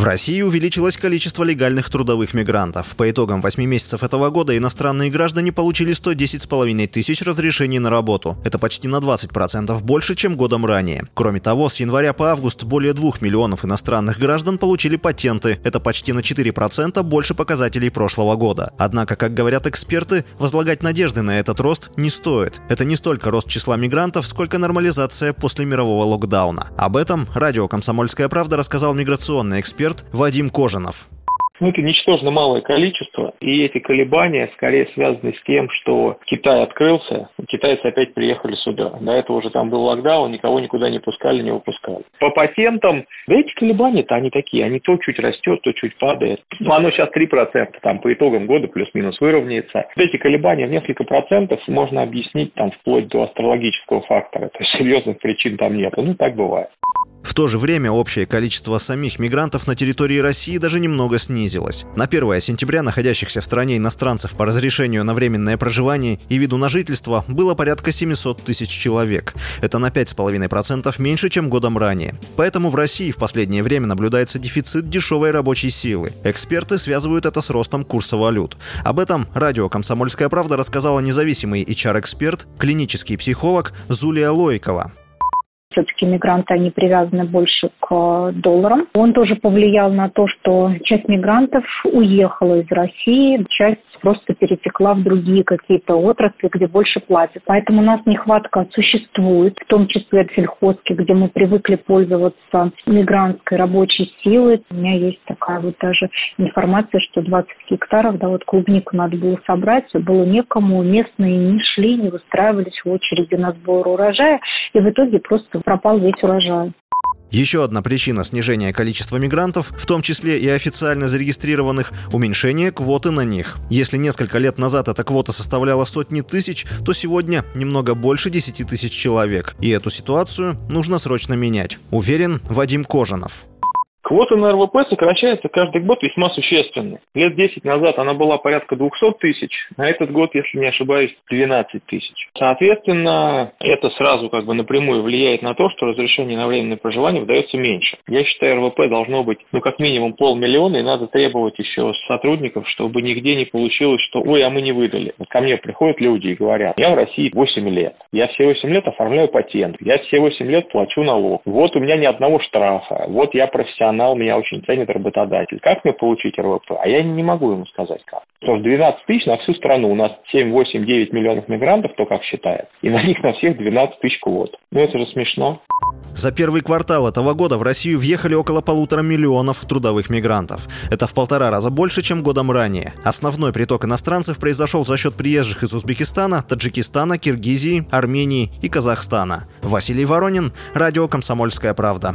В России увеличилось количество легальных трудовых мигрантов. По итогам 8 месяцев этого года иностранные граждане получили 110,5 тысяч разрешений на работу. Это почти на 20% больше, чем годом ранее. Кроме того, с января по август более 2 миллионов иностранных граждан получили патенты. Это почти на 4% больше показателей прошлого года. Однако, как говорят эксперты, возлагать надежды на этот рост не стоит. Это не столько рост числа мигрантов, сколько нормализация после мирового локдауна. Об этом радио «Комсомольская правда» рассказал миграционный эксперт эксперт Вадим Кожанов. Ну, это ничтожно малое количество, и эти колебания скорее связаны с тем, что Китай открылся, китайцы опять приехали сюда. До этого уже там был локдаун, никого никуда не пускали, не выпускали. По патентам, да эти колебания-то они такие, они то чуть растет, то чуть падает. Ну, оно сейчас 3%, там по итогам года плюс-минус выровняется. Вот эти колебания в несколько процентов можно объяснить там вплоть до астрологического фактора, то есть серьезных причин там нет. Ну, так бывает. То же время общее количество самих мигрантов на территории России даже немного снизилось. На 1 сентября находящихся в стране иностранцев по разрешению на временное проживание и виду на жительство было порядка 700 тысяч человек. Это на 5,5% меньше, чем годом ранее. Поэтому в России в последнее время наблюдается дефицит дешевой рабочей силы. Эксперты связывают это с ростом курса валют. Об этом радио «Комсомольская правда» рассказала независимый HR-эксперт, клинический психолог Зулия Лойкова. Все-таки мигранты, они привязаны больше к долларам. Он тоже повлиял на то, что часть мигрантов уехала из России, часть просто перетекла в другие какие-то отрасли, где больше платят. Поэтому у нас нехватка существует, в том числе в сельхозке, где мы привыкли пользоваться мигрантской рабочей силой. У меня есть такая вот даже информация, что 20 гектаров, да, вот клубнику надо было собрать, было некому, местные не шли, не выстраивались в очереди на сбор урожая, и в итоге просто пропал весь урожай. Еще одна причина снижения количества мигрантов, в том числе и официально зарегистрированных, уменьшение квоты на них. Если несколько лет назад эта квота составляла сотни тысяч, то сегодня немного больше 10 тысяч человек. И эту ситуацию нужно срочно менять, уверен Вадим Кожанов. Квота на РВП сокращается каждый год весьма существенно. Лет 10 назад она была порядка 200 тысяч, а этот год, если не ошибаюсь, 12 тысяч. Соответственно, это сразу как бы напрямую влияет на то, что разрешение на временное проживание выдается меньше. Я считаю, РВП должно быть, ну, как минимум полмиллиона, и надо требовать еще сотрудников, чтобы нигде не получилось, что, ой, а мы не выдали. Вот ко мне приходят люди и говорят, я в России 8 лет, я все 8 лет оформляю патент, я все 8 лет плачу налог, вот у меня ни одного штрафа, вот я профессионал канал меня очень ценит работодатель. Как мне получить РВП? А я не могу ему сказать как. Потому что 12 тысяч на всю страну. У нас 7, 8, 9 миллионов мигрантов, кто как считает. И на них на всех 12 тысяч квот. Ну это же смешно. За первый квартал этого года в Россию въехали около полутора миллионов трудовых мигрантов. Это в полтора раза больше, чем годом ранее. Основной приток иностранцев произошел за счет приезжих из Узбекистана, Таджикистана, Киргизии, Армении и Казахстана. Василий Воронин, Радио «Комсомольская правда».